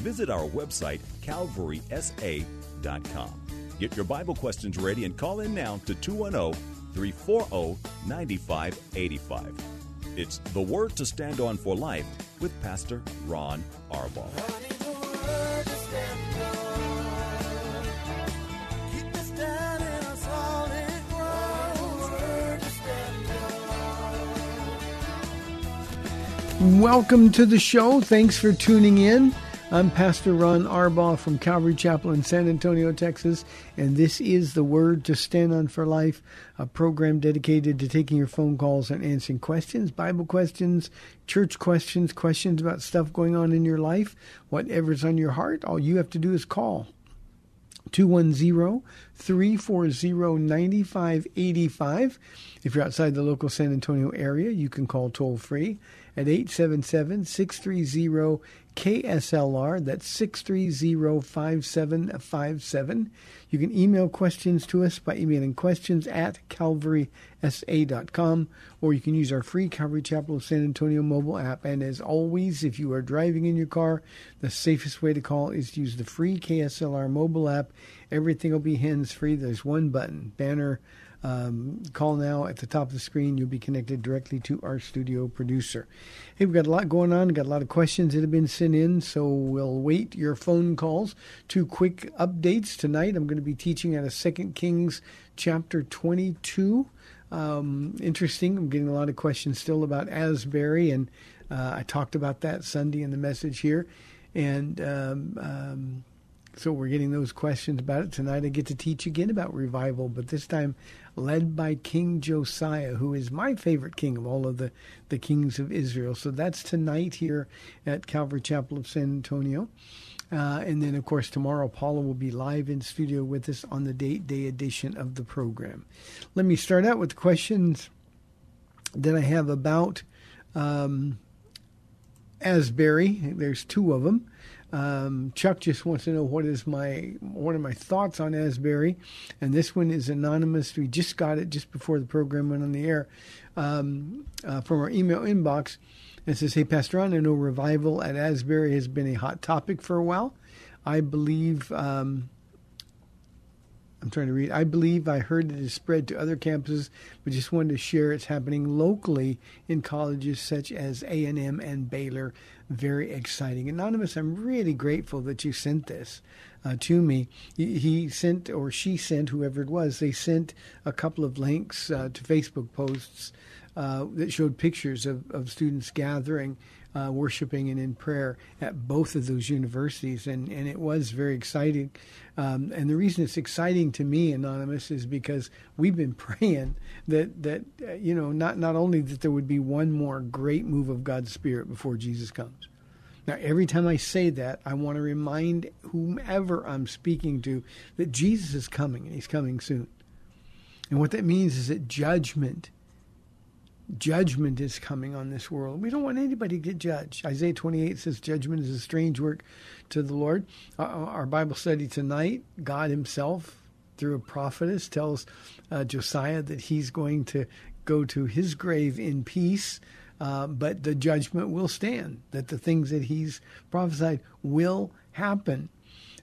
visit our website, calvarysa.com. Get your Bible questions ready and call in now to 210 340 9585. It's The Word to Stand On for Life with Pastor Ron Arbaugh. Welcome to the show. Thanks for tuning in. I'm Pastor Ron Arbaugh from Calvary Chapel in San Antonio, Texas, and this is the Word to Stand On for Life, a program dedicated to taking your phone calls and answering questions, Bible questions, church questions, questions about stuff going on in your life, whatever's on your heart. All you have to do is call 210-340-9585. If you're outside the local San Antonio area, you can call toll free at 877-630-KSLR. That's 630-5757. You can email questions to us by emailing questions at calvarysa.com or you can use our free Calvary Chapel of San Antonio mobile app. And as always, if you are driving in your car, the safest way to call is to use the free KSLR mobile app. Everything will be hands free. There's one button, banner. Um, call now at the top of the screen. You'll be connected directly to our studio producer. Hey, we've got a lot going on. Got a lot of questions that have been sent in, so we'll wait your phone calls. Two quick updates tonight. I'm going to be teaching out of Second Kings chapter 22. Um, interesting. I'm getting a lot of questions still about Asbury, and uh, I talked about that Sunday in the message here, and. Um, um, so we're getting those questions about it tonight. I get to teach again about revival, but this time led by King Josiah, who is my favorite king of all of the, the kings of Israel. So that's tonight here at Calvary Chapel of San Antonio. Uh, and then, of course, tomorrow Paula will be live in studio with us on the date day edition of the program. Let me start out with the questions that I have about um, Asbury. There's two of them. Um, Chuck just wants to know what is my what are my thoughts on Asbury, and this one is anonymous. We just got it just before the program went on the air um, uh, from our email inbox. It says, "Hey Pastor I know revival at Asbury has been a hot topic for a while. I believe." Um, I'm trying to read. I believe I heard it is spread to other campuses, but just wanted to share it's happening locally in colleges such as A&M and Baylor. Very exciting. Anonymous, I'm really grateful that you sent this uh, to me. He, he sent, or she sent, whoever it was, they sent a couple of links uh, to Facebook posts uh, that showed pictures of, of students gathering uh, worshiping and in prayer at both of those universities, and, and it was very exciting. Um, and the reason it's exciting to me, anonymous, is because we've been praying that that uh, you know not not only that there would be one more great move of God's Spirit before Jesus comes. Now, every time I say that, I want to remind whomever I'm speaking to that Jesus is coming and He's coming soon. And what that means is that judgment judgment is coming on this world. We don't want anybody to get judged. Isaiah 28 says judgment is a strange work to the Lord. Our Bible study tonight, God Himself, through a prophetess, tells uh, Josiah that he's going to go to his grave in peace. Uh, but the judgment will stand, that the things that he's prophesied will happen.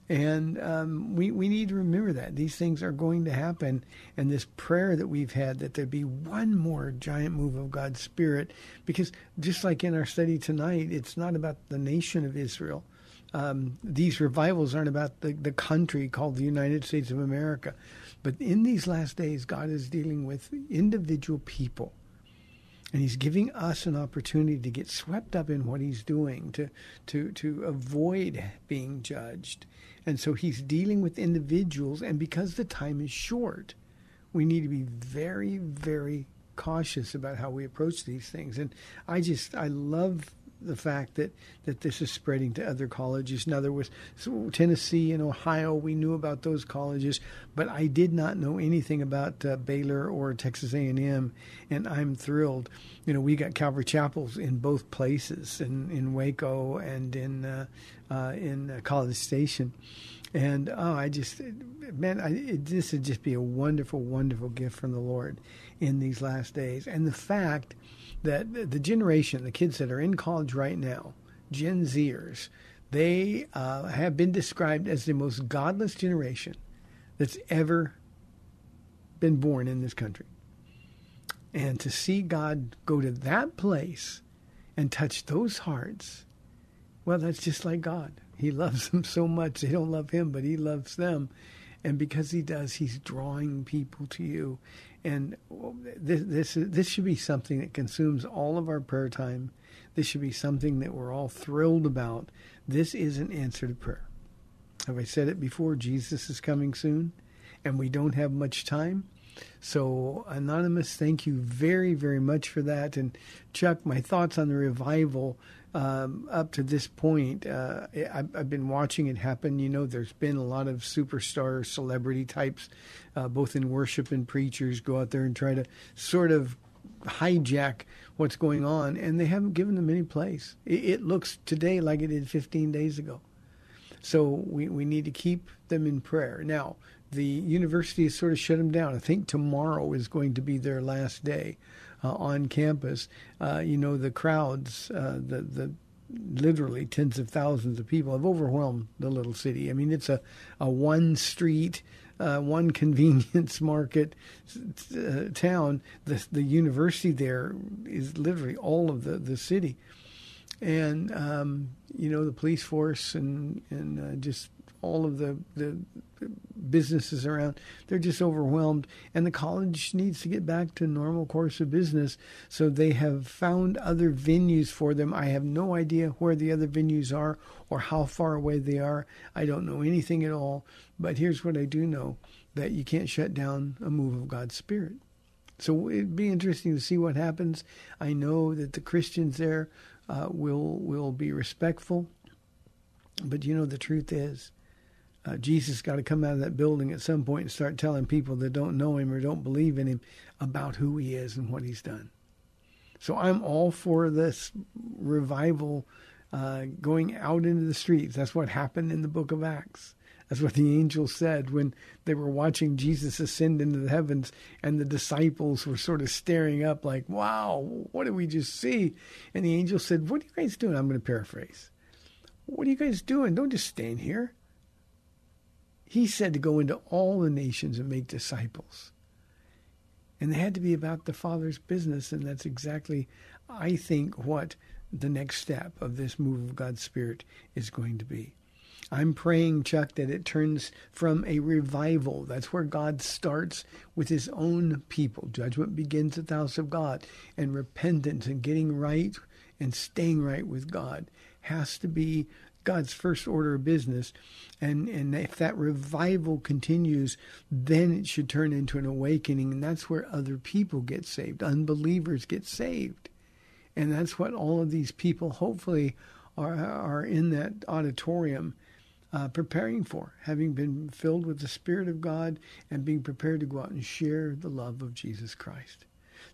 And um, we, we need to remember that. These things are going to happen. And this prayer that we've had, that there be one more giant move of God's Spirit, because just like in our study tonight, it's not about the nation of Israel. Um, these revivals aren't about the, the country called the United States of America. But in these last days, God is dealing with individual people. And he's giving us an opportunity to get swept up in what he's doing, to, to, to avoid being judged. And so he's dealing with individuals, and because the time is short, we need to be very, very cautious about how we approach these things. And I just, I love the fact that, that this is spreading to other colleges. Now there was so Tennessee and Ohio. We knew about those colleges, but I did not know anything about uh, Baylor or Texas A&M, and I'm thrilled. You know, we got Calvary Chapels in both places, in in Waco and in uh, uh, in uh, College Station. And oh, I just, man, I, it, this would just be a wonderful, wonderful gift from the Lord in these last days. And the fact that the generation, the kids that are in college right now, Gen Zers, they uh, have been described as the most godless generation that's ever been born in this country. And to see God go to that place and touch those hearts, well, that's just like God. He loves them so much. They don't love him, but he loves them. And because he does, he's drawing people to you. And this, this, this should be something that consumes all of our prayer time. This should be something that we're all thrilled about. This is an answer to prayer. Have I said it before? Jesus is coming soon, and we don't have much time. So, Anonymous, thank you very, very much for that. And, Chuck, my thoughts on the revival um, up to this point, uh, I've, I've, been watching it happen. You know, there's been a lot of superstar celebrity types, uh, both in worship and preachers, go out there and try to sort of hijack what's going on, and they haven't given them any place. It, it looks today like it did 15 days ago. So we, we need to keep them in prayer. Now, the university has sort of shut them down. I think tomorrow is going to be their last day uh, on campus. Uh, you know, the crowds, uh, the the literally tens of thousands of people have overwhelmed the little city. I mean, it's a a one street. Uh, one convenience market uh, town. The the university there is literally all of the, the city, and um, you know the police force and and uh, just all of the, the businesses around. They're just overwhelmed. And the college needs to get back to normal course of business. So they have found other venues for them. I have no idea where the other venues are or how far away they are. I don't know anything at all. But here's what I do know that you can't shut down a move of God's Spirit. So it'd be interesting to see what happens. I know that the Christians there uh, will will be respectful, but you know the truth is uh, Jesus got to come out of that building at some point and start telling people that don't know him or don't believe in him about who he is and what he's done. So I'm all for this revival uh, going out into the streets. That's what happened in the book of Acts. That's what the angel said when they were watching Jesus ascend into the heavens, and the disciples were sort of staring up, like, wow, what did we just see? And the angel said, What are you guys doing? I'm going to paraphrase. What are you guys doing? Don't just stand here. He said to go into all the nations and make disciples. And they had to be about the Father's business, and that's exactly, I think, what the next step of this move of God's Spirit is going to be. I'm praying, Chuck, that it turns from a revival. That's where God starts with his own people. Judgment begins at the house of God. And repentance and getting right and staying right with God has to be God's first order of business. And, and if that revival continues, then it should turn into an awakening. And that's where other people get saved, unbelievers get saved. And that's what all of these people hopefully are, are in that auditorium uh, preparing for, having been filled with the Spirit of God and being prepared to go out and share the love of Jesus Christ.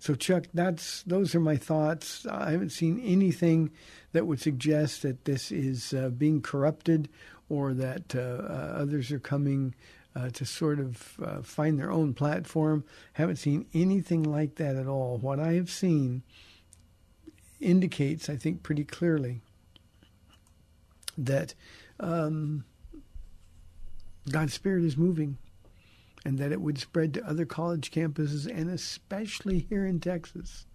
So, Chuck, that's those are my thoughts. I haven't seen anything that would suggest that this is uh, being corrupted or that uh, uh, others are coming uh, to sort of uh, find their own platform. Haven't seen anything like that at all. What I have seen indicates, I think, pretty clearly that um, God's Spirit is moving and that it would spread to other college campuses and especially here in Texas.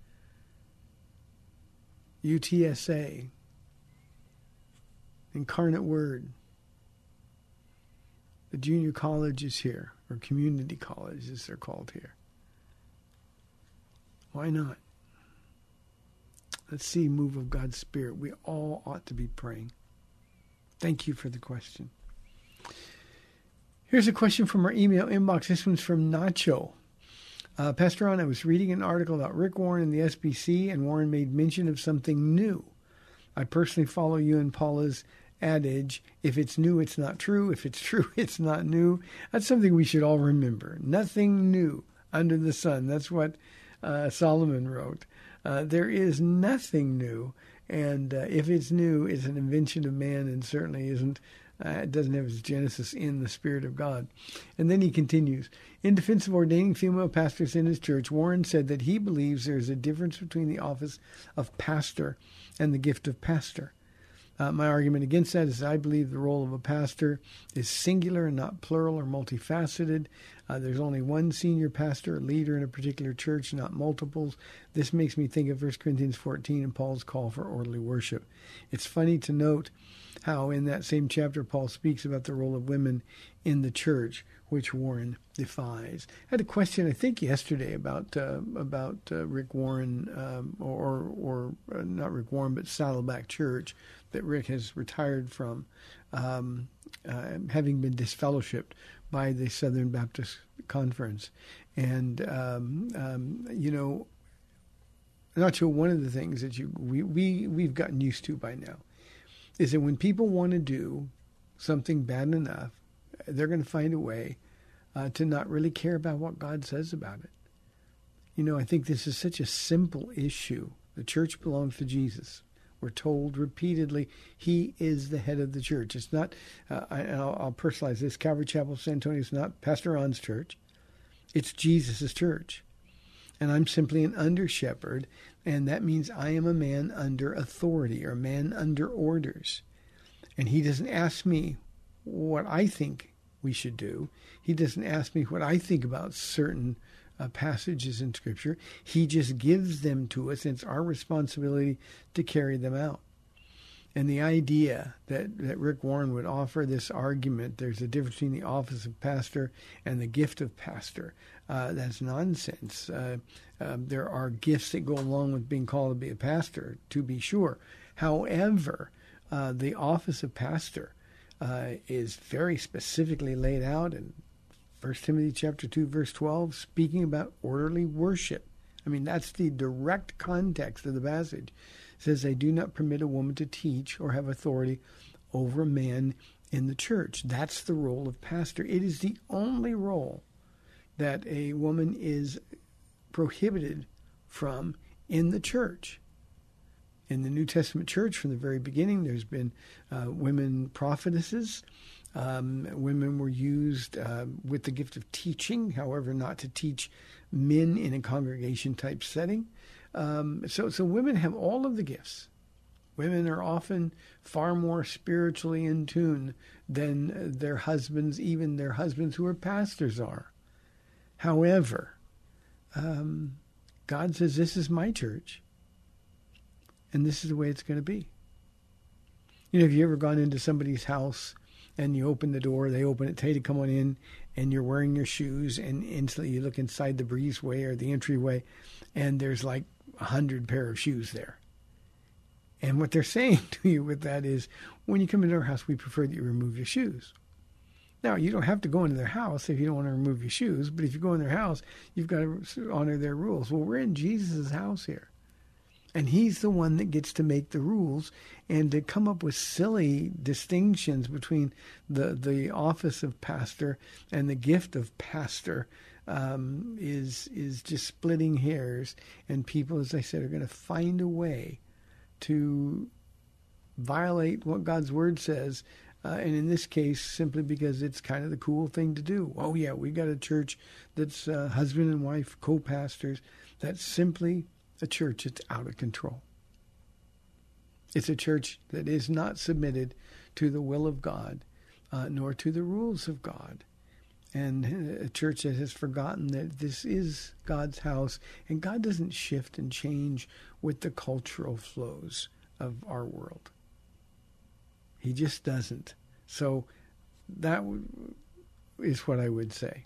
UTSA, Incarnate Word, the junior colleges here, or community college colleges they're called here. Why not? Let's see move of God's Spirit. We all ought to be praying. Thank you for the question. Here's a question from our email inbox. This one's from Nacho. Uh, Pastor I was reading an article about Rick Warren and the SBC, and Warren made mention of something new I personally follow you and Paula's adage if it's new, it's not true. If it's true, it's not new. That's something we should all remember. Nothing new under the sun. That's what uh, Solomon wrote. Uh, there is nothing new. And uh, if it's new, it's an invention of man and certainly isn't uh, it doesn't have its genesis in the Spirit of God. And then he continues In defense of ordaining female pastors in his church, Warren said that he believes there is a difference between the office of pastor and the gift of pastor. Uh, my argument against that is I believe the role of a pastor is singular and not plural or multifaceted. Uh, there's only one senior pastor, leader in a particular church, not multiples. This makes me think of 1 Corinthians 14 and Paul's call for orderly worship. It's funny to note how in that same chapter Paul speaks about the role of women in the church, which Warren defies. I had a question I think yesterday about uh, about uh, Rick Warren um, or or uh, not Rick Warren but Saddleback Church that Rick has retired from, um, uh, having been disfellowshipped by the Southern Baptist Conference, and um, um, you know. Not sure. One of the things that you we, we we've gotten used to by now is that when people want to do something bad enough, they're going to find a way uh, to not really care about what God says about it. You know, I think this is such a simple issue. The church belongs to Jesus. We're told repeatedly he is the head of the church. It's not, uh, I, will I'll personalize this Calvary Chapel San Antonio is not Pastor Ron's church, it's Jesus' church. And I'm simply an under shepherd, and that means I am a man under authority or man under orders. And he doesn't ask me what I think we should do. He doesn't ask me what I think about certain uh, passages in Scripture. He just gives them to us, and it's our responsibility to carry them out. And the idea that, that Rick Warren would offer this argument there's a difference between the office of pastor and the gift of pastor, uh, that's nonsense. Uh, um, there are gifts that go along with being called to be a pastor, to be sure. However, uh, the office of pastor uh, is very specifically laid out in 1 Timothy chapter 2 verse 12 speaking about orderly worship. I mean that's the direct context of the passage. It says they do not permit a woman to teach or have authority over a man in the church. That's the role of pastor. It is the only role that a woman is prohibited from in the church in the New Testament church from the very beginning. There's been uh, women prophetesses. Um, women were used uh, with the gift of teaching, however, not to teach men in a congregation type setting. Um, so, so women have all of the gifts. Women are often far more spiritually in tune than their husbands, even their husbands who are pastors, are. However, um, God says, This is my church and this is the way it's going to be. You know, have you ever gone into somebody's house and you open the door, they open it, tell you to come on in, and you're wearing your shoes, and instantly you look inside the breezeway or the entryway, and there's like a hundred pair of shoes there. And what they're saying to you with that is, when you come into our house, we prefer that you remove your shoes. Now, you don't have to go into their house if you don't want to remove your shoes, but if you go in their house, you've got to honor their rules. Well, we're in Jesus' house here. And he's the one that gets to make the rules and to come up with silly distinctions between the, the office of pastor and the gift of pastor um, is is just splitting hairs. And people, as I said, are going to find a way to violate what God's word says. Uh, and in this case, simply because it's kind of the cool thing to do. Oh, yeah, we got a church that's uh, husband and wife, co pastors. That's simply a church that's out of control. It's a church that is not submitted to the will of God, uh, nor to the rules of God. And a church that has forgotten that this is God's house, and God doesn't shift and change with the cultural flows of our world. He just doesn't. So that is what I would say.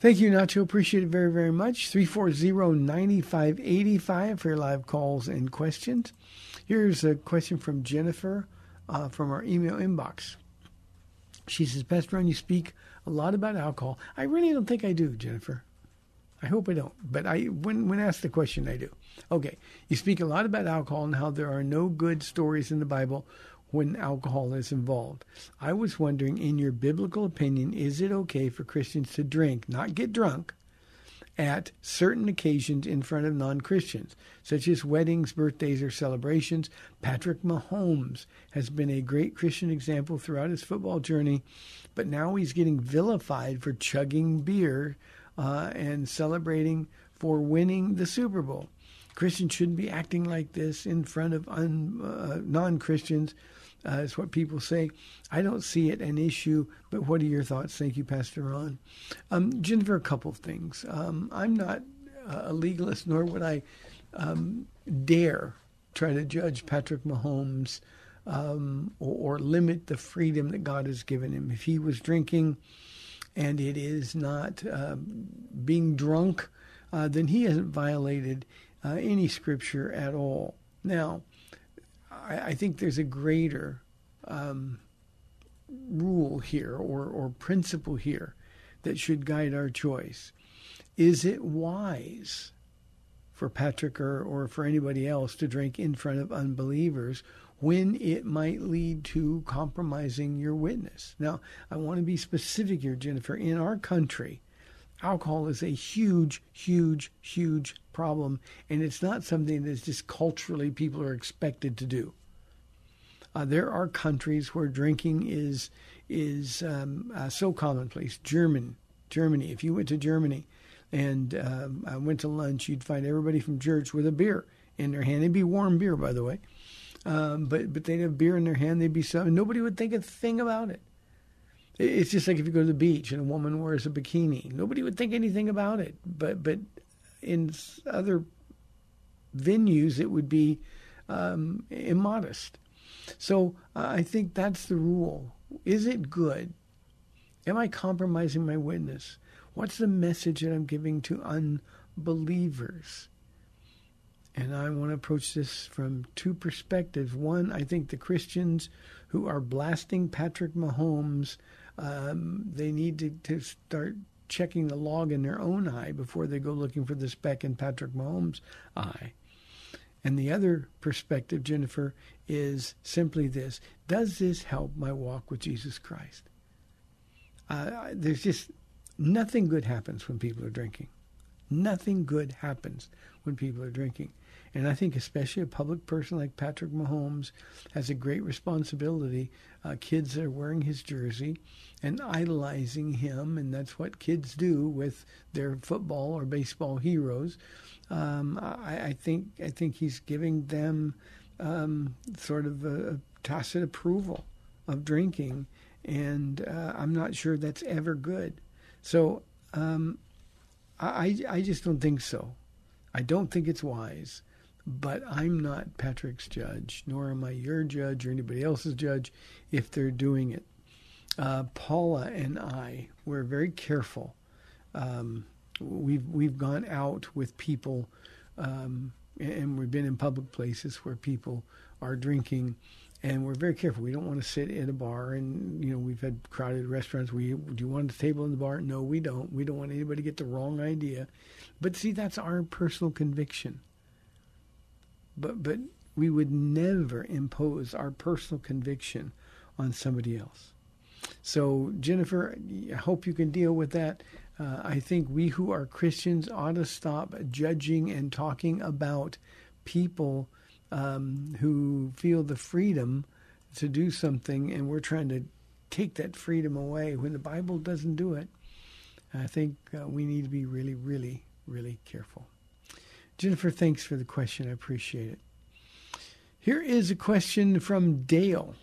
Thank you, Nacho. Appreciate it very, very much. 340-9585 for your live calls and questions. Here's a question from Jennifer uh, from our email inbox. She says, Pastor Ron, you speak a lot about alcohol. I really don't think I do, Jennifer. I hope I don't, but I when when asked the question, I do. Okay, you speak a lot about alcohol and how there are no good stories in the Bible when alcohol is involved. I was wondering, in your biblical opinion, is it okay for Christians to drink, not get drunk, at certain occasions in front of non Christians, such as weddings, birthdays, or celebrations? Patrick Mahomes has been a great Christian example throughout his football journey, but now he's getting vilified for chugging beer uh, and celebrating for winning the Super Bowl. Christians shouldn't be acting like this in front of un, uh, non Christians, uh, is what people say. I don't see it an issue, but what are your thoughts? Thank you, Pastor Ron. Um, Jennifer, a couple of things. Um, I'm not a legalist, nor would I um, dare try to judge Patrick Mahomes um, or, or limit the freedom that God has given him. If he was drinking, and it is not uh, being drunk, uh, then he hasn't violated uh, any scripture at all. Now, I, I think there's a greater um, rule here or, or principle here that should guide our choice. Is it wise for Patrick or, or for anybody else to drink in front of unbelievers when it might lead to compromising your witness. Now, I want to be specific here, Jennifer. In our country, alcohol is a huge, huge, huge problem, and it's not something that's just culturally people are expected to do. Uh, there are countries where drinking is is um, uh, so commonplace. German, Germany. If you went to Germany and um, I went to lunch, you'd find everybody from church with a beer in their hand. It'd be warm beer, by the way. Um, but but they'd have beer in their hand. They'd be so nobody would think a thing about it. It's just like if you go to the beach and a woman wears a bikini, nobody would think anything about it. But but in other venues, it would be um, immodest. So uh, I think that's the rule. Is it good? Am I compromising my witness? What's the message that I'm giving to unbelievers? And I want to approach this from two perspectives. One, I think the Christians who are blasting Patrick Mahomes, um, they need to, to start checking the log in their own eye before they go looking for the speck in Patrick Mahomes' eye. And the other perspective, Jennifer, is simply this Does this help my walk with Jesus Christ? Uh, there's just nothing good happens when people are drinking. Nothing good happens when people are drinking. And I think especially a public person like Patrick Mahomes has a great responsibility. Uh, kids are wearing his jersey and idolizing him, and that's what kids do with their football or baseball heroes. Um, I, I, think I think he's giving them um, sort of a, a, tacit approval of drinking, and uh, I'm not sure that's ever good. So um, I I just don't think so. I don't think it's wise. But I'm not Patrick's judge, nor am I your judge or anybody else's judge if they're doing it. Uh, Paula and I were very careful. Um, we've we've gone out with people, um, and we've been in public places where people are drinking, and we're very careful. We don't want to sit in a bar, and you know we've had crowded restaurants. We do you want a table in the bar? No, we don't. We don't want anybody to get the wrong idea. But see, that's our personal conviction but but we would never impose our personal conviction on somebody else. So Jennifer, I hope you can deal with that. Uh, I think we who are Christians ought to stop judging and talking about people um, who feel the freedom to do something, and we're trying to take that freedom away when the Bible doesn't do it. I think uh, we need to be really, really, really careful. Jennifer, thanks for the question. I appreciate it. Here is a question from Dale.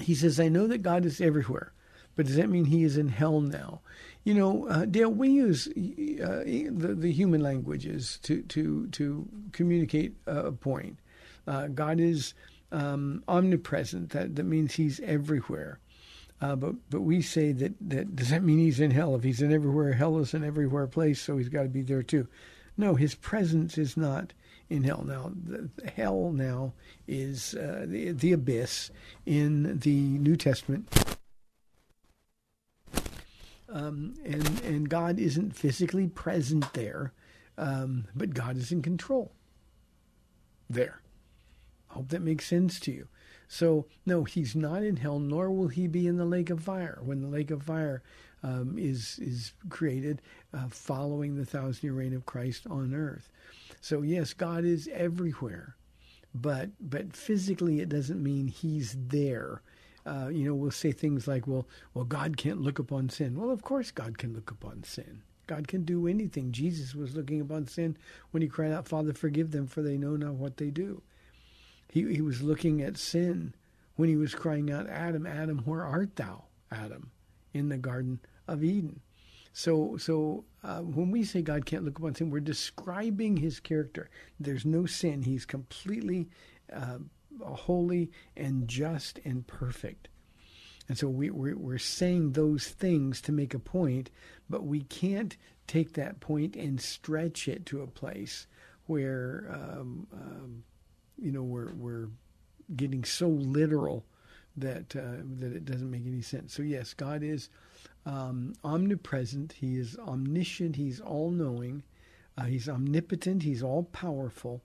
He says, I know that God is everywhere, but does that mean he is in hell now? You know, uh, Dale, we use uh, the, the human languages to, to, to communicate a point. Uh, God is um, omnipresent. That, that means he's everywhere. Uh, but but we say that, that does that mean he's in hell? If he's in everywhere, hell is in everywhere place, so he's got to be there too. No, his presence is not in hell. Now, hell now is uh, the, the abyss in the New Testament. Um, and and God isn't physically present there, um, but God is in control. There. I hope that makes sense to you. So no, he's not in hell, nor will he be in the lake of fire when the lake of fire um, is is created, uh, following the thousand year reign of Christ on earth. So yes, God is everywhere, but but physically it doesn't mean He's there. Uh, you know, we'll say things like, "Well, well, God can't look upon sin." Well, of course, God can look upon sin. God can do anything. Jesus was looking upon sin when he cried out, "Father, forgive them, for they know not what they do." He he was looking at sin when he was crying out, "Adam, Adam, where art thou?" Adam, in the Garden of Eden. So, so uh, when we say God can't look upon sin, we're describing His character. There's no sin. He's completely uh, holy and just and perfect. And so we, we're, we're saying those things to make a point, but we can't take that point and stretch it to a place where, um, um, you know, we're, we're getting so literal that uh, that it doesn't make any sense. So yes, God is um, omnipresent. He is omniscient. He's all knowing. Uh, he's omnipotent. He's all powerful.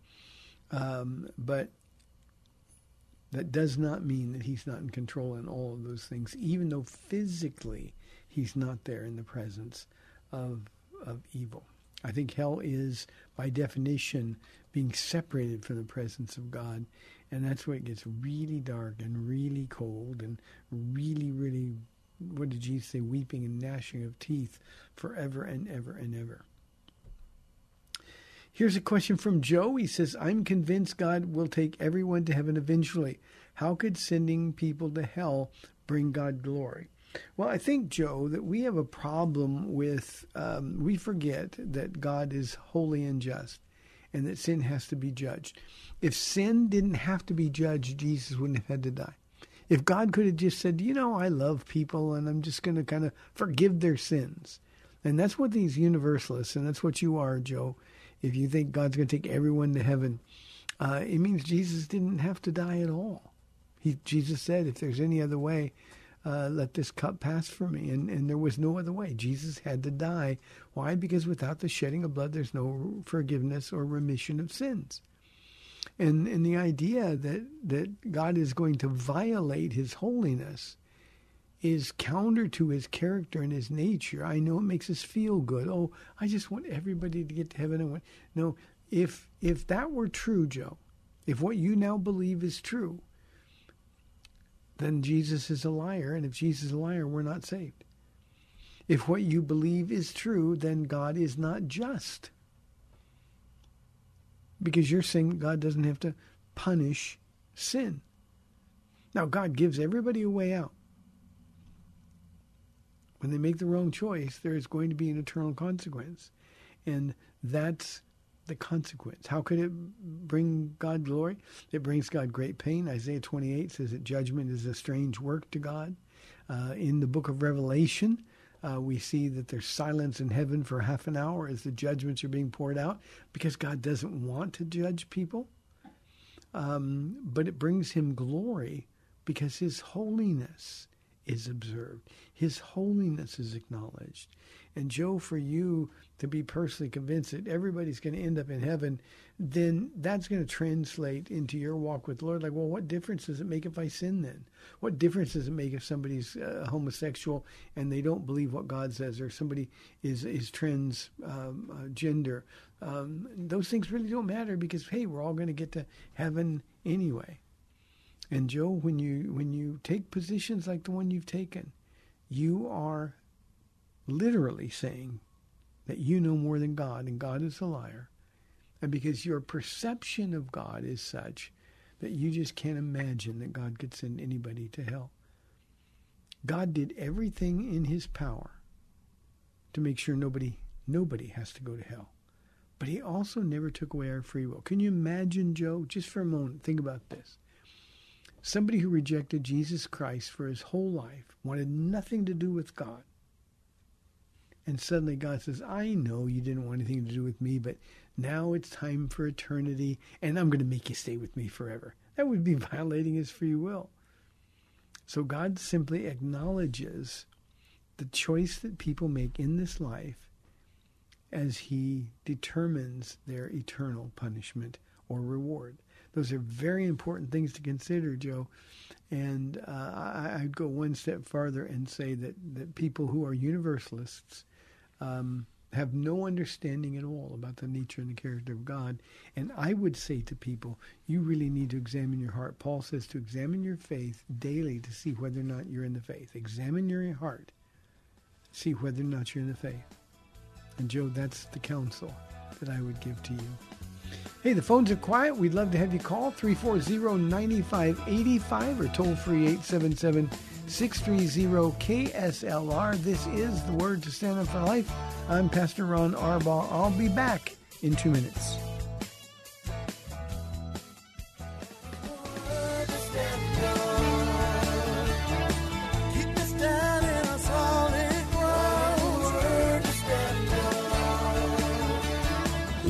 Um, but that does not mean that he's not in control in all of those things, even though physically he's not there in the presence of of evil. I think hell is, by definition, being separated from the presence of God, and that's where it gets really dark and really cold and really, really what did Jesus say? Weeping and gnashing of teeth forever and ever and ever. Here's a question from Joe. He says, I'm convinced God will take everyone to heaven eventually. How could sending people to hell bring God glory? Well, I think, Joe, that we have a problem with, um, we forget that God is holy and just and that sin has to be judged. If sin didn't have to be judged, Jesus wouldn't have had to die. If God could have just said, you know, I love people and I'm just going to kind of forgive their sins. And that's what these universalists, and that's what you are, Joe. If you think God's going to take everyone to heaven, uh, it means Jesus didn't have to die at all. He, Jesus said, if there's any other way, uh, let this cup pass from me. And, and there was no other way. Jesus had to die. Why? Because without the shedding of blood, there's no forgiveness or remission of sins and and the idea that that God is going to violate His holiness is counter to His character and His nature. I know it makes us feel good. Oh, I just want everybody to get to heaven. I want no. If if that were true, Joe, if what you now believe is true, then Jesus is a liar, and if Jesus is a liar, we're not saved. If what you believe is true, then God is not just because you're saying God doesn't have to punish sin. Now, God gives everybody a way out. When they make the wrong choice, there is going to be an eternal consequence. And that's the consequence. How could it bring God glory? It brings God great pain. Isaiah 28 says that judgment is a strange work to God. Uh, in the book of Revelation, uh, we see that there's silence in heaven for half an hour as the judgments are being poured out because God doesn't want to judge people. Um, but it brings him glory because his holiness is observed, his holiness is acknowledged. And Joe, for you to be personally convinced that everybody's going to end up in heaven, then that's going to translate into your walk with the Lord. Like, well, what difference does it make if I sin then? What difference does it make if somebody's uh, homosexual and they don't believe what God says, or somebody is is trans um, uh, gender? Um, those things really don't matter because hey, we're all going to get to heaven anyway. And Joe, when you when you take positions like the one you've taken, you are literally saying that you know more than God and God is a liar. And because your perception of God is such that you just can't imagine that God could send anybody to hell. God did everything in his power to make sure nobody nobody has to go to hell. But he also never took away our free will. Can you imagine, Joe, just for a moment, think about this. Somebody who rejected Jesus Christ for his whole life, wanted nothing to do with God, and suddenly God says, I know you didn't want anything to do with me, but now it's time for eternity, and I'm going to make you stay with me forever. That would be violating his free will. So God simply acknowledges the choice that people make in this life as he determines their eternal punishment or reward. Those are very important things to consider, Joe. And uh, I, I'd go one step farther and say that, that people who are universalists um, have no understanding at all about the nature and the character of God. And I would say to people, you really need to examine your heart. Paul says to examine your faith daily to see whether or not you're in the faith. Examine your heart, see whether or not you're in the faith. And Joe, that's the counsel that I would give to you. Hey, the phones are quiet. We'd love to have you call 340-9585 or toll free 877 630 KSLR. This is the Word to Stand Up for Life. I'm Pastor Ron Arbaugh. I'll be back in two minutes.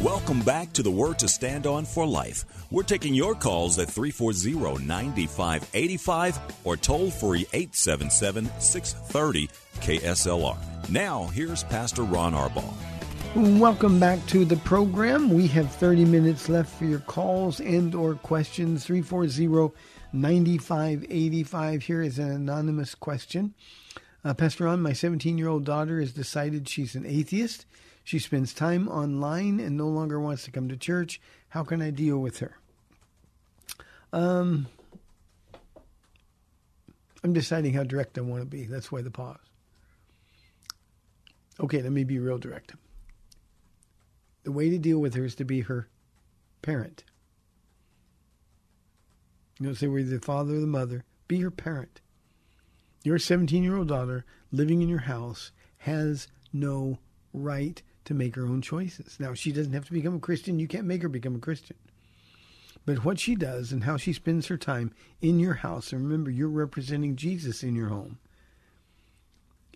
Welcome back to the Word to Stand On for Life. We're taking your calls at 340 9585 or toll free 877 630 KSLR. Now, here's Pastor Ron Arbaugh. Welcome back to the program. We have 30 minutes left for your calls and or questions. 340-9585. Here is an anonymous question. Uh, Pastor Ron, my 17-year-old daughter has decided she's an atheist. She spends time online and no longer wants to come to church. How can I deal with her? Um, I'm deciding how direct I want to be. That's why the pause. Okay, let me be real direct the way to deal with her is to be her parent. You don't say we're the father or the mother. Be her parent. Your 17 year old daughter living in your house has no right to make her own choices. Now, she doesn't have to become a Christian. You can't make her become a Christian. But what she does and how she spends her time in your house, and remember, you're representing Jesus in your home,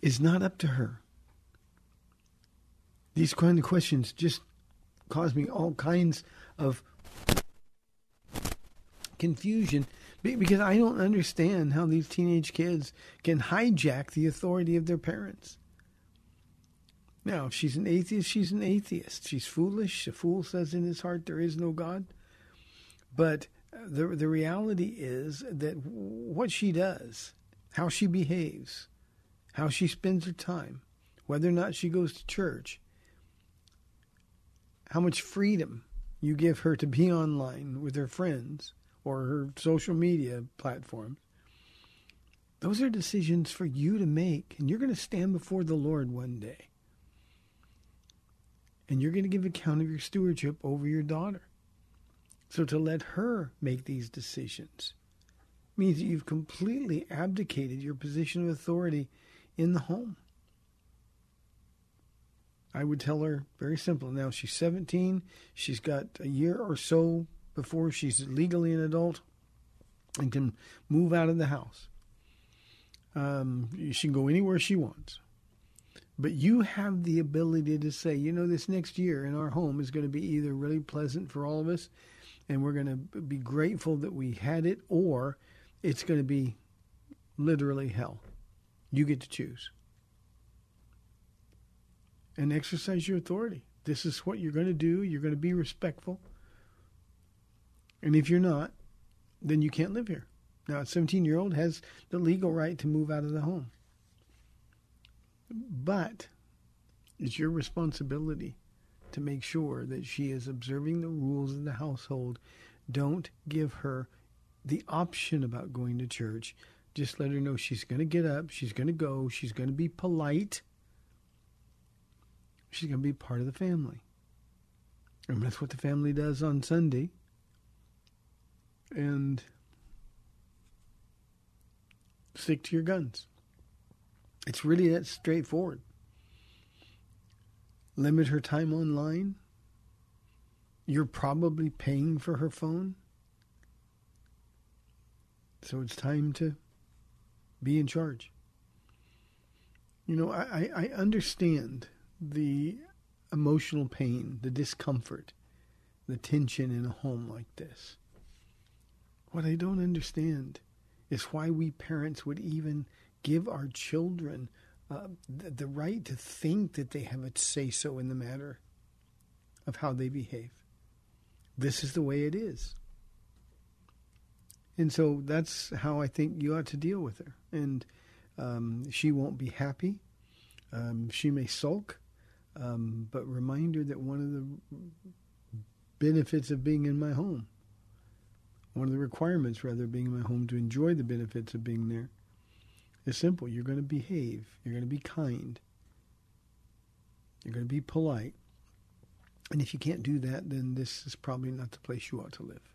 is not up to her. These kind of questions just cause me all kinds of confusion because I don't understand how these teenage kids can hijack the authority of their parents. Now, if she's an atheist, she's an atheist. She's foolish. A fool says in his heart there is no God. But the the reality is that what she does, how she behaves, how she spends her time, whether or not she goes to church, how much freedom you give her to be online with her friends or her social media platforms. Those are decisions for you to make, and you're going to stand before the Lord one day. And you're going to give account of your stewardship over your daughter. So to let her make these decisions means that you've completely abdicated your position of authority in the home. I would tell her very simple. Now she's 17. She's got a year or so before she's legally an adult and can move out of the house. Um, she can go anywhere she wants. But you have the ability to say, you know, this next year in our home is going to be either really pleasant for all of us and we're going to be grateful that we had it, or it's going to be literally hell. You get to choose and exercise your authority. This is what you're going to do. You're going to be respectful. And if you're not, then you can't live here. Now, a 17 year old has the legal right to move out of the home. But it's your responsibility to make sure that she is observing the rules of the household. Don't give her the option about going to church. Just let her know she's going to get up, she's going to go, she's going to be polite she's going to be part of the family. And that's what the family does on Sunday. And stick to your guns. It's really that straightforward. Limit her time online. You're probably paying for her phone. So it's time to be in charge. You know, I, I understand the emotional pain, the discomfort, the tension in a home like this. What I don't understand is why we parents would even give our children uh, the, the right to think that they have a say so in the matter of how they behave. This is the way it is. And so that's how I think you ought to deal with her. And um, she won't be happy. Um, she may sulk, um, but remind her that one of the benefits of being in my home, one of the requirements, rather, of being in my home to enjoy the benefits of being there, is simple. You're going to behave. You're going to be kind. You're going to be polite. And if you can't do that, then this is probably not the place you ought to live.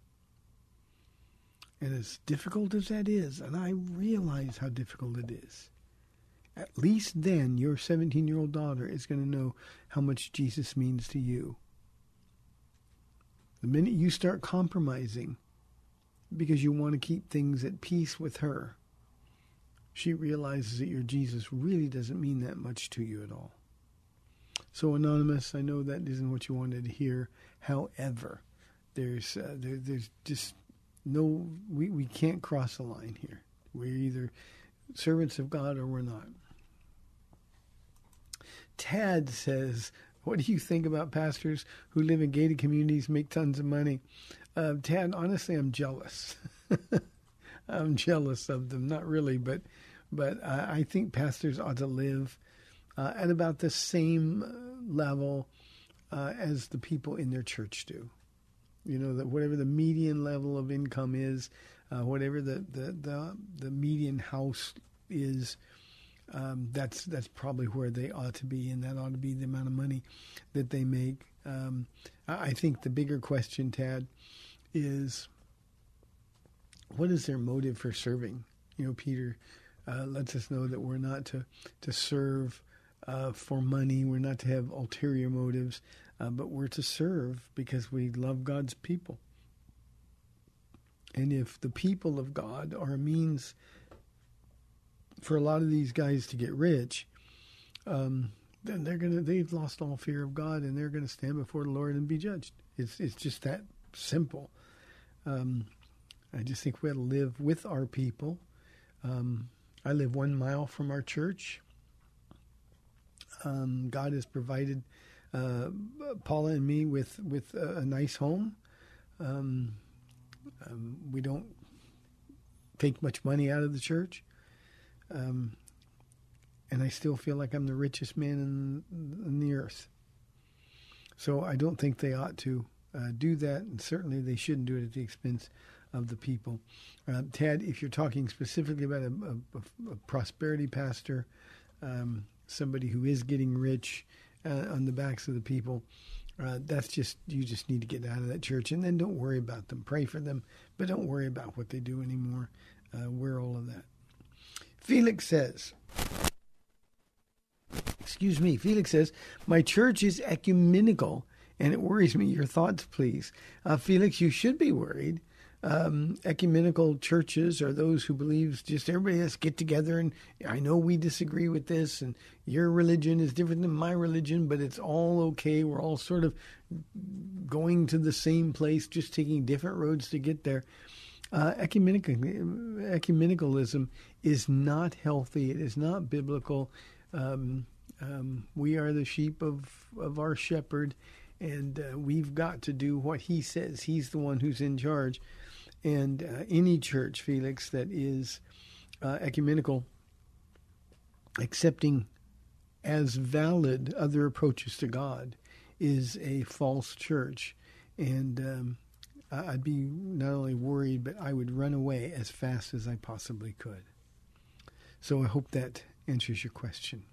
And as difficult as that is, and I realize how difficult it is, at least then your 17 year old daughter is going to know how much Jesus means to you. The minute you start compromising because you want to keep things at peace with her, she realizes that your Jesus really doesn't mean that much to you at all. So, Anonymous, I know that isn't what you wanted to hear. However, there's uh, there, there's just no we, we can't cross the line here. We're either servants of God or we're not. Tad says, "What do you think about pastors who live in gated communities, make tons of money?" Uh, Tad, honestly, I'm jealous. I'm jealous of them. Not really, but but I, I think pastors ought to live uh, at about the same uh, level uh, as the people in their church do. You know that whatever the median level of income is, uh, whatever the, the the the median house is, um, that's that's probably where they ought to be, and that ought to be the amount of money that they make. Um, I think the bigger question, Tad, is what is their motive for serving? You know, Peter uh, lets us know that we're not to to serve uh, for money. We're not to have ulterior motives, uh, but we're to serve because we love God's people. And if the people of God are a means for a lot of these guys to get rich, um, then they're gonna they've lost all fear of God and they're gonna stand before the Lord and be judged. It's it's just that simple. Um, I just think we have to live with our people. Um, I live one mile from our church. Um, God has provided uh, Paula and me with with a, a nice home. Um, um, we don't take much money out of the church, um, and I still feel like I'm the richest man in, in the earth. So I don't think they ought to uh, do that, and certainly they shouldn't do it at the expense of the people. Uh, if you're talking specifically about a, a, a prosperity pastor, um, somebody who is getting rich uh, on the backs of the people. Uh, that's just you just need to get out of that church. And then don't worry about them. Pray for them but don't worry about what they do anymore. Uh, we're all of that. Felix says excuse me felix says my church is ecumenical and it worries me. Your thoughts please. Uh, felix you should be worried um, ecumenical churches are those who believe just everybody has to get together and I know we disagree with this and your religion is different than my religion, but it's all okay. We're all sort of going to the same place, just taking different roads to get there. Uh, ecumenical, ecumenicalism is not healthy. It is not biblical. Um, um, we are the sheep of, of our shepherd, and uh, we've got to do what he says. He's the one who's in charge. And uh, any church, Felix, that is uh, ecumenical, accepting as valid other approaches to God, is a false church. And um, I'd be not only worried, but I would run away as fast as I possibly could. So I hope that answers your question.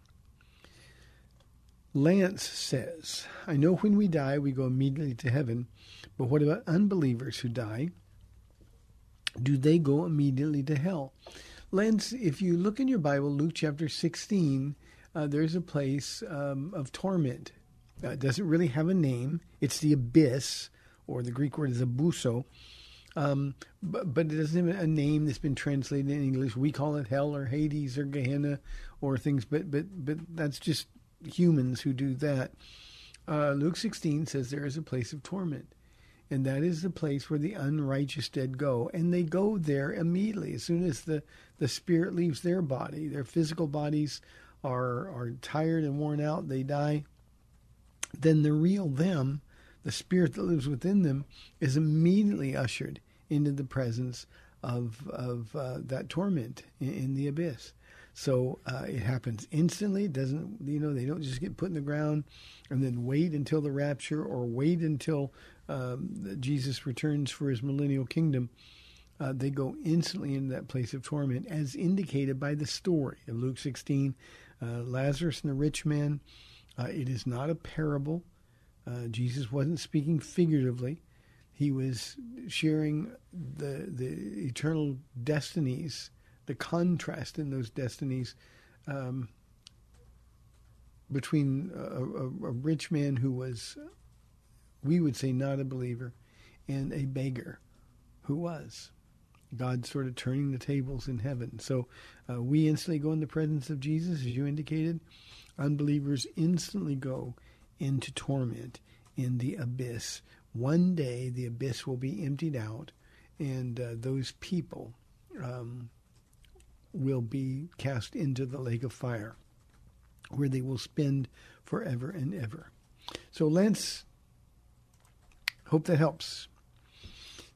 Lance says, I know when we die, we go immediately to heaven, but what about unbelievers who die? Do they go immediately to hell? Lance, if you look in your Bible, Luke chapter 16, uh, there's a place um, of torment. Uh, it doesn't really have a name. It's the abyss, or the Greek word is abuso. Um, but, but, it doesn't have a name that's been translated in English. We call it hell or Hades or Gehenna or things, but but but that's just humans who do that. Uh, Luke 16 says there is a place of torment and that is the place where the unrighteous dead go and they go there immediately as soon as the, the spirit leaves their body their physical bodies are are tired and worn out, they die, then the real them, the spirit that lives within them, is immediately ushered into the presence of of uh, that torment in, in, the abyss. So uh, it happens instantly. It doesn't you know they don't just get put in the ground and then wait until the rapture or wait until um, Jesus returns for his millennial kingdom. Uh, they go instantly into that place of torment, as indicated by the story of Luke 16, uh, Lazarus and the rich man. Uh, it is not a parable. Uh, Jesus wasn't speaking figuratively. He was sharing the the eternal destinies, the contrast in those destinies um, between a, a, a rich man who was, we would say, not a believer, and a beggar who was. God sort of turning the tables in heaven. So uh, we instantly go in the presence of Jesus, as you indicated. Unbelievers instantly go into torment in the abyss. One day the abyss will be emptied out, and uh, those people um, will be cast into the lake of fire, where they will spend forever and ever. So, Lance, hope that helps.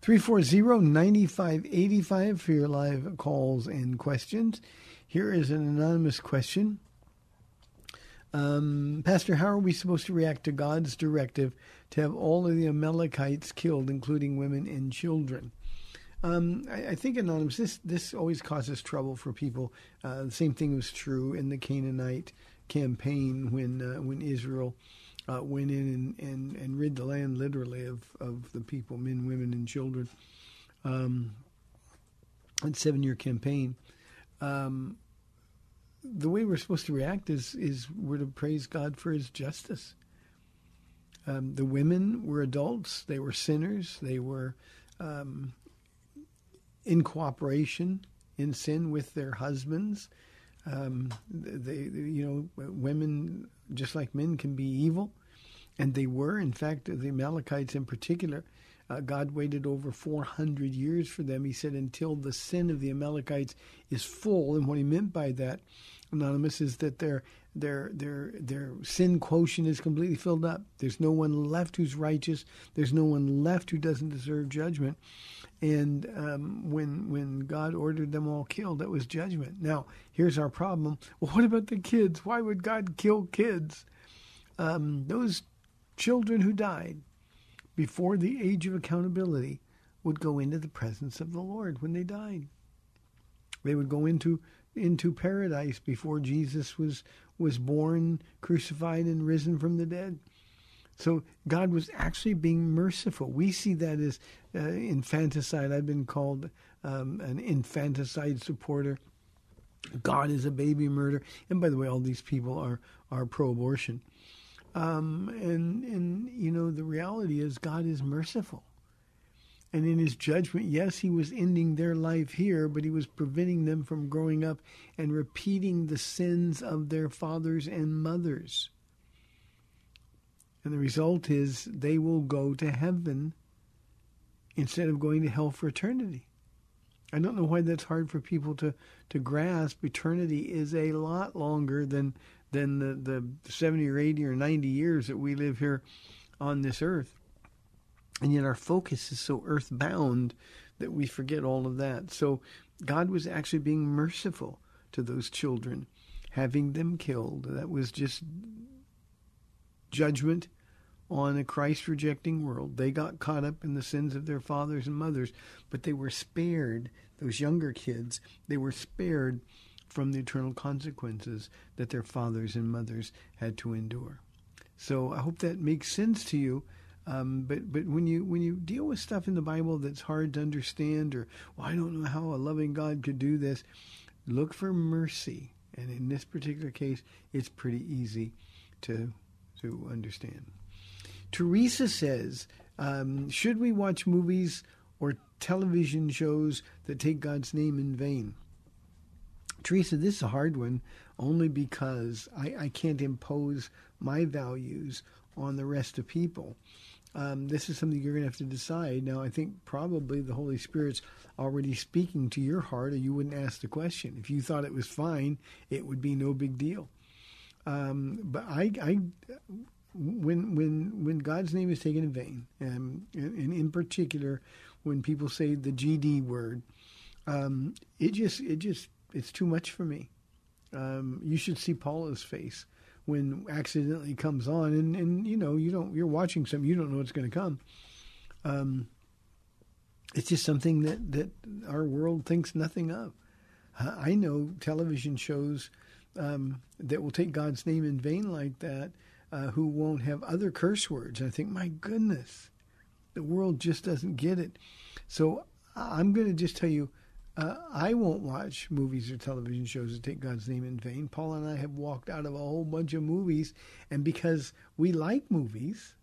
340-9585 for your live calls and questions. Here is an anonymous question. Um, Pastor, how are we supposed to react to God's directive to have all of the Amalekites killed, including women and children? Um, I, I, think anonymous. This this always causes trouble for people. Uh, the same thing was true in the Canaanite campaign when uh, when Israel uh, went in and, and, and rid the land literally of, of the people, men, women, and children. Um, seven year campaign. Um, the way we're supposed to react is is we're to praise God for His justice. Um, the women were adults; they were sinners. They were um, in cooperation in sin with their husbands. Um, they, you know, women just like men can be evil, and they were. In fact, the Amalekites in particular, uh, God waited over 400 years for them. He said until the sin of the Amalekites is full, and what he meant by that, anonymous, is that their their their their sin quotient is completely filled up. There's no one left who's righteous. There's no one left who doesn't deserve judgment. And um, when when God ordered them all killed, that was judgment. Now here's our problem. Well, what about the kids? Why would God kill kids? Um, those children who died before the age of accountability would go into the presence of the Lord when they died. They would go into into paradise before Jesus was was born, crucified, and risen from the dead. So God was actually being merciful. We see that as uh, infanticide. I've been called um, an infanticide supporter. God is a baby murder. And by the way, all these people are are pro-abortion. Um, and and you know the reality is God is merciful. And in his judgment, yes, he was ending their life here, but he was preventing them from growing up and repeating the sins of their fathers and mothers. And the result is they will go to heaven instead of going to hell for eternity. I don't know why that's hard for people to, to grasp. Eternity is a lot longer than than the, the 70 or 80 or 90 years that we live here on this earth. And yet our focus is so earthbound that we forget all of that. So God was actually being merciful to those children, having them killed. That was just judgment on a Christ rejecting world. They got caught up in the sins of their fathers and mothers, but they were spared, those younger kids, they were spared from the eternal consequences that their fathers and mothers had to endure. So I hope that makes sense to you. Um, but but when you when you deal with stuff in the Bible that's hard to understand, or well, I don't know how a loving God could do this, look for mercy. And in this particular case, it's pretty easy to to understand. Teresa says, um, should we watch movies or television shows that take God's name in vain? Teresa, this is a hard one only because I, I can't impose my values on the rest of people. Um, this is something you're going to have to decide. Now, I think probably the Holy Spirit's already speaking to your heart, or you wouldn't ask the question. If you thought it was fine, it would be no big deal. Um, but I, I, when when when God's name is taken in vain, um, and, and in particular, when people say the GD word, um, it just it just it's too much for me. Um, you should see Paula's face when accidentally comes on, and, and you know you don't you're watching something you don't know what's going to come. Um, it's just something that that our world thinks nothing of. I know television shows um, that will take God's name in vain like that, uh, who won't have other curse words. I think, my goodness, the world just doesn't get it. So I'm going to just tell you, uh, I won't watch movies or television shows that take God's name in vain. Paula and I have walked out of a whole bunch of movies, and because we like movies,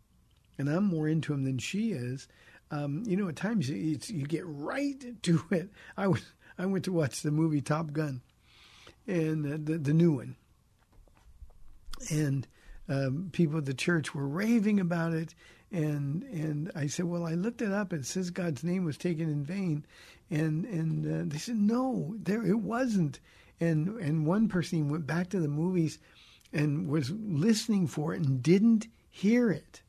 and I'm more into them than she is, um, you know, at times you get right to it. I was I went to watch the movie Top Gun, and uh, the the new one, and um, people at the church were raving about it, and and I said, well, I looked it up. It says God's name was taken in vain, and and uh, they said no, there it wasn't. And and one person went back to the movies, and was listening for it and didn't hear it.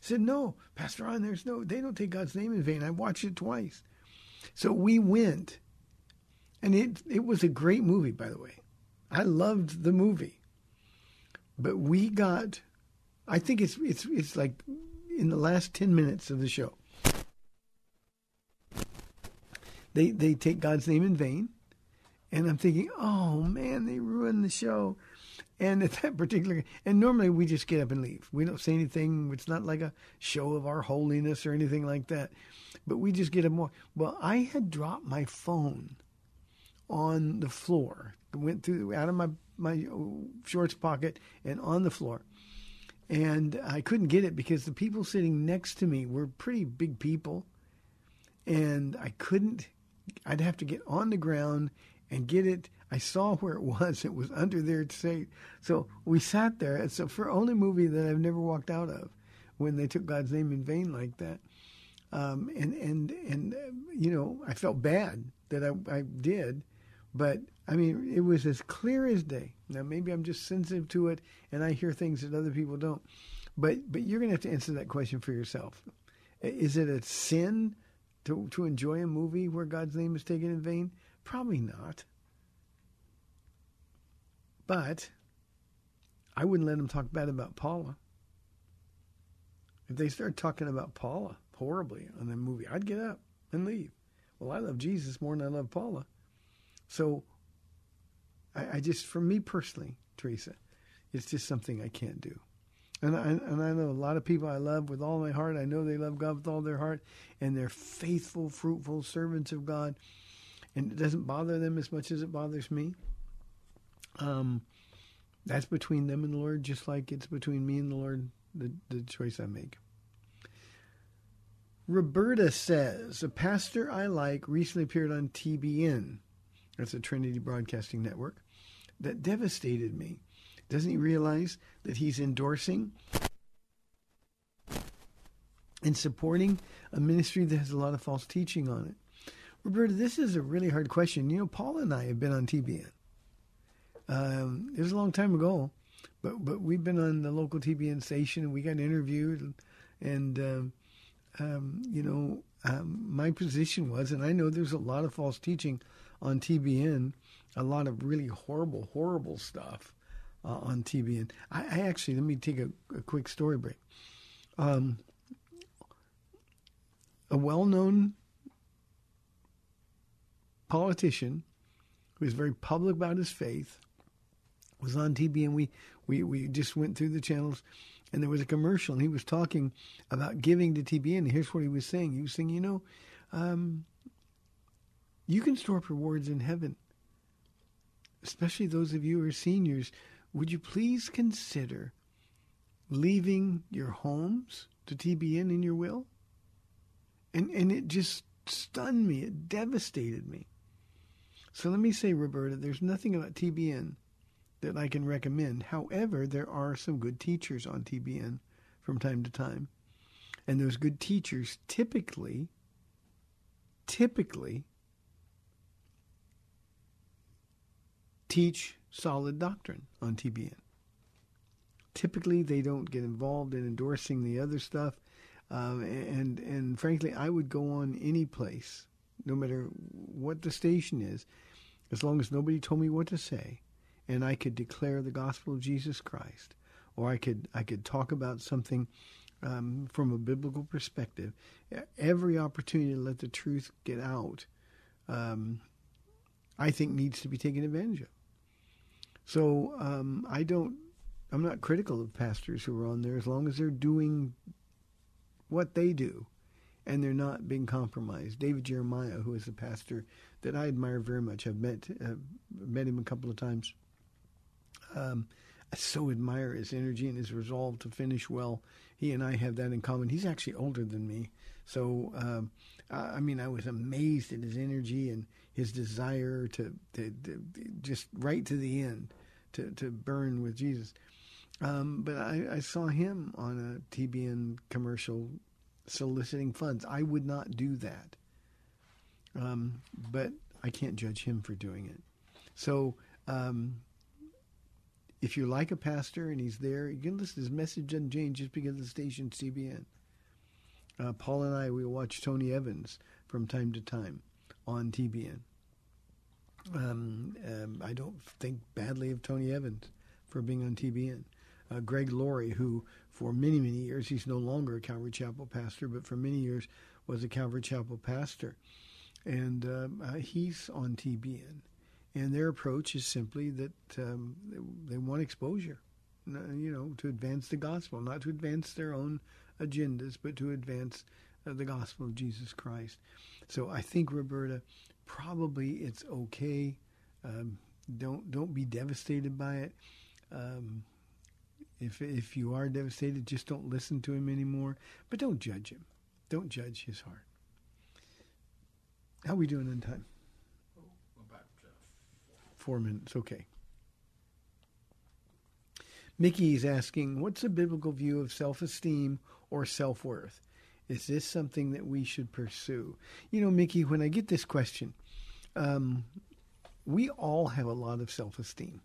Said no, Pastor Ron, there's no. They don't take God's name in vain. I watched it twice. So we went, and it it was a great movie, by the way. I loved the movie, but we got. I think it's it's it's like in the last 10 minutes of the show. They they take God's name in vain, and I'm thinking, oh man, they ruined the show. And at that particular, and normally we just get up and leave. We don't say anything. It's not like a show of our holiness or anything like that. But we just get up more. Well, I had dropped my phone on the floor. Went through out of my my shorts pocket and on the floor and I couldn't get it because the people sitting next to me were pretty big people, and I couldn't. I'd have to get on the ground and get it. I saw where it was. It was under there to say. So we sat there. It's the only movie that I've never walked out of when they took God's name in vain like that. Um, and and and you know, I felt bad that I, I did, but I mean, it was as clear as day. Now, maybe I'm just sensitive to it, and I hear things that other people don't. But but you're going to have to answer that question for yourself. Is it a sin to to enjoy a movie where God's name is taken in vain? Probably not. But I wouldn't let them talk bad about Paula. If they start talking about Paula horribly on the movie, I'd get up and leave. Well, I love Jesus more than I love Paula. So I, I just, for me personally, Teresa, it's just something I can't do. And I, and I know a lot of people I love with all my heart. I know they love God with all their heart, and they're faithful, fruitful servants of God. And it doesn't bother them as much as it bothers me. Um, that's between them and the Lord, just like it's between me and the Lord, the, the choice I make. Roberta says, a pastor I like recently appeared on TBN. That's a Trinity Broadcasting Network. That devastated me. Doesn't he realize that he's endorsing and supporting a ministry that has a lot of false teaching on it? Roberta, this is a really hard question. You know, Paula and I have been on TBN. Um, it was a long time ago, but but we've been on the local TBN station and we got interviewed, and, and um, um, you know, um, my position was, and I know there's a lot of false teaching on TBN, a lot of really horrible, horrible stuff uh, on TBN. I, I, actually, let me take a, a quick story break. Um, a well known politician who is very public about his faith was on TBN. We, we, we just went through the channels and there was a commercial and he was talking about giving to TBN. Here's what he was saying. He was saying, you know, um, you can store up rewards in heaven. Especially those of you who are seniors, would you please consider leaving your homes to TBN in your will? And and it just stunned me. It devastated me. So let me say, Roberta, there's nothing about TBN that I can recommend. However, there are some good teachers on TBN from time to time. And those good teachers typically, typically teach solid doctrine on TBN. Typically, they don't get involved in endorsing the other stuff. Um, and and frankly, I would go on any place, no matter what the station is, as long as nobody told me what to say, and I could declare the gospel of Jesus Christ, or I could I could talk about something um, from a biblical perspective. Every opportunity to let the truth get out, um, I think, needs to be taken advantage of. So um, I don't. I'm not critical of pastors who are on there as long as they're doing what they do and they're not being compromised. David Jeremiah, who is a pastor that I admire very much, I've met uh, met him a couple of times. Um, I so admire his energy and his resolve to finish well. He and I have that in common. He's actually older than me, so um, I mean, I was amazed at his energy and his desire to, to, to just right to the end to to burn with Jesus. Um, but I, I, saw him on a TBN commercial soliciting funds. I would not do that. Um, but I can't judge him for doing it. So um, if you like a pastor and he's there, you can listen. to His message doesn't change just because the station's TBN. Uh, Paula and I, we watch Tony Evans from time to time on TBN. Um, um, I don't think badly of Tony Evans for being on TBN uh, Greg Laurie, who for many, many years, he's no longer a Calvary Chapel pastor, but for many years was a Calvary Chapel pastor. And um, uh, he's on TBN. And their approach is simply that um, they, they want exposure, you know, to advance the gospel, not to advance their own agendas, but to advance uh, the gospel of Jesus Christ. So I think, Roberta, probably it's okay. Um, don't don't be devastated by it. Um, if if you are devastated, just don't listen to him anymore. But don't judge him. Don't judge his heart. How are we doing in time? About uh, Four minutes. Okay. Mickey is asking, what's a biblical view of self-esteem or self-worth? Is this something that we should pursue? You know, Mickey, when I get this question, um, we all have a lot of self-esteem.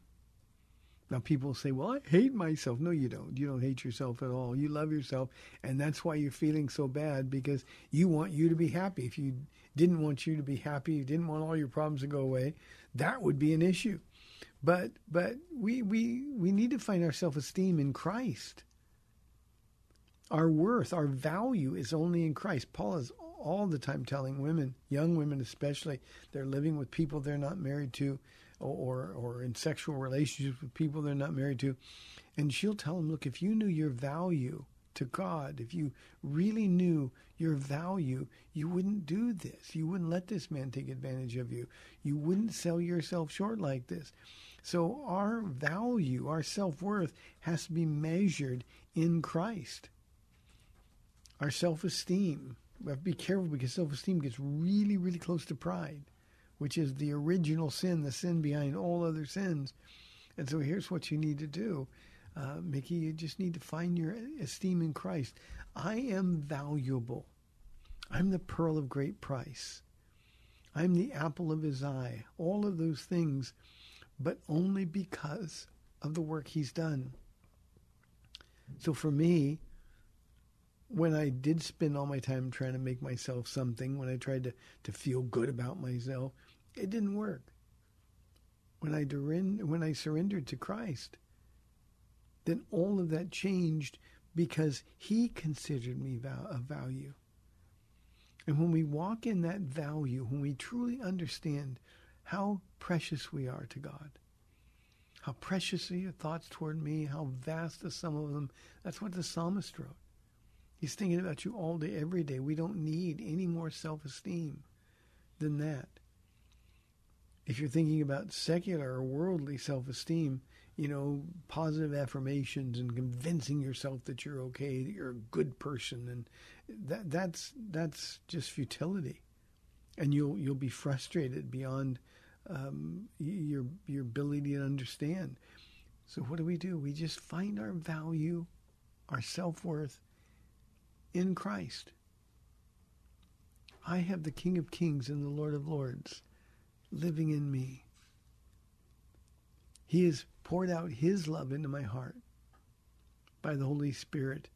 Now people say, "Well, I hate myself." No, you don't. You don't hate yourself at all. You love yourself, and that's why you're feeling so bad because you want you to be happy. If you didn't want you to be happy, you didn't want all your problems to go away, that would be an issue. But but we we we need to find our self-esteem in Christ. Our worth, our value is only in Christ. Paula is all the time telling women, young women especially, they're living with people they're not married to or or in sexual relationships with people they're not married to, and she'll tell them, look, if you knew your value to God, if you really knew your value, you wouldn't do this. You wouldn't let this man take advantage of you. You wouldn't sell yourself short like this. So our value, our self-worth has to be measured in Christ. Our self-esteem, we have to be careful because self-esteem gets really, really close to pride which is the original sin, the sin behind all other sins. And so here's what you need to do. Uh, Mickey, you just need to find your esteem in Christ. I am valuable. I'm the pearl of great price. I'm the apple of his eye. All of those things, but only because of the work he's done. So for me, when I did spend all my time trying to make myself something, when I tried to, to feel good about myself, it didn't work. When I, when I surrendered to Christ, then all of that changed because He considered me of value. And when we walk in that value, when we truly understand how precious we are to God, how precious are your thoughts toward me, how vast are some of them, that's what the psalmist wrote. He's thinking about you all day, every day. We don't need any more self esteem than that if you're thinking about secular or worldly self-esteem, you know, positive affirmations and convincing yourself that you're okay, that you're a good person, and that that's that's just futility, and you'll you'll be frustrated beyond um, your your ability to understand. So what do we do? We just find our value, our self worth in Christ. I have the King of Kings and the Lord of Lords living in me. He has poured out His love into my heart by the Holy Spirit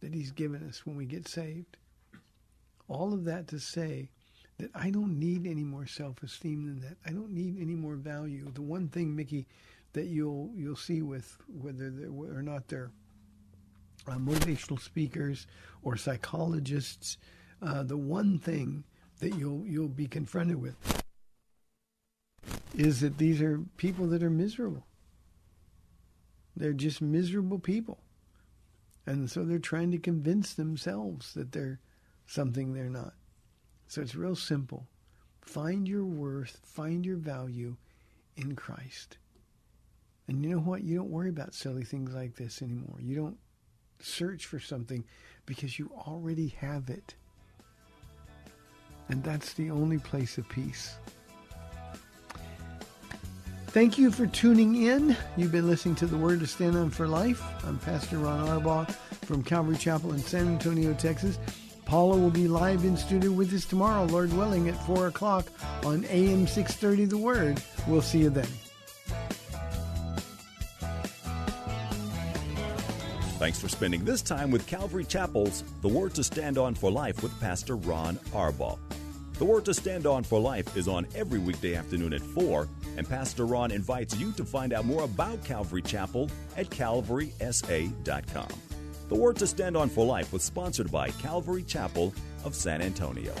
that He's given us when we get saved. All of that to say that I don't need any more self-esteem than that. I don't need any more value. The one thing, Mickey, that you'll you'll see with whether or not they're uh, motivational speakers or psychologists, uh, the one thing that you'll you'll be confronted with is that these are people that are miserable. They're just miserable people. And so they're trying to convince themselves that they're something they're not. So it's real simple. Find your worth, find your value in Christ. And you know what? You don't worry about silly things like this anymore. You don't search for something because you already have it. And that's the only place of peace. Thank you for tuning in. You've been listening to The Word to Stand On for Life. I'm Pastor Ron Arbaugh from Calvary Chapel in San Antonio, Texas. Paula will be live in studio with us tomorrow, Lord willing, at 4 o'clock on AM 630 The Word. We'll see you then. Thanks for spending this time with Calvary Chapel's The Word to Stand On for Life with Pastor Ron Arbaugh. The Word to Stand On for Life is on every weekday afternoon at 4, and Pastor Ron invites you to find out more about Calvary Chapel at calvarysa.com. The Word to Stand On for Life was sponsored by Calvary Chapel of San Antonio.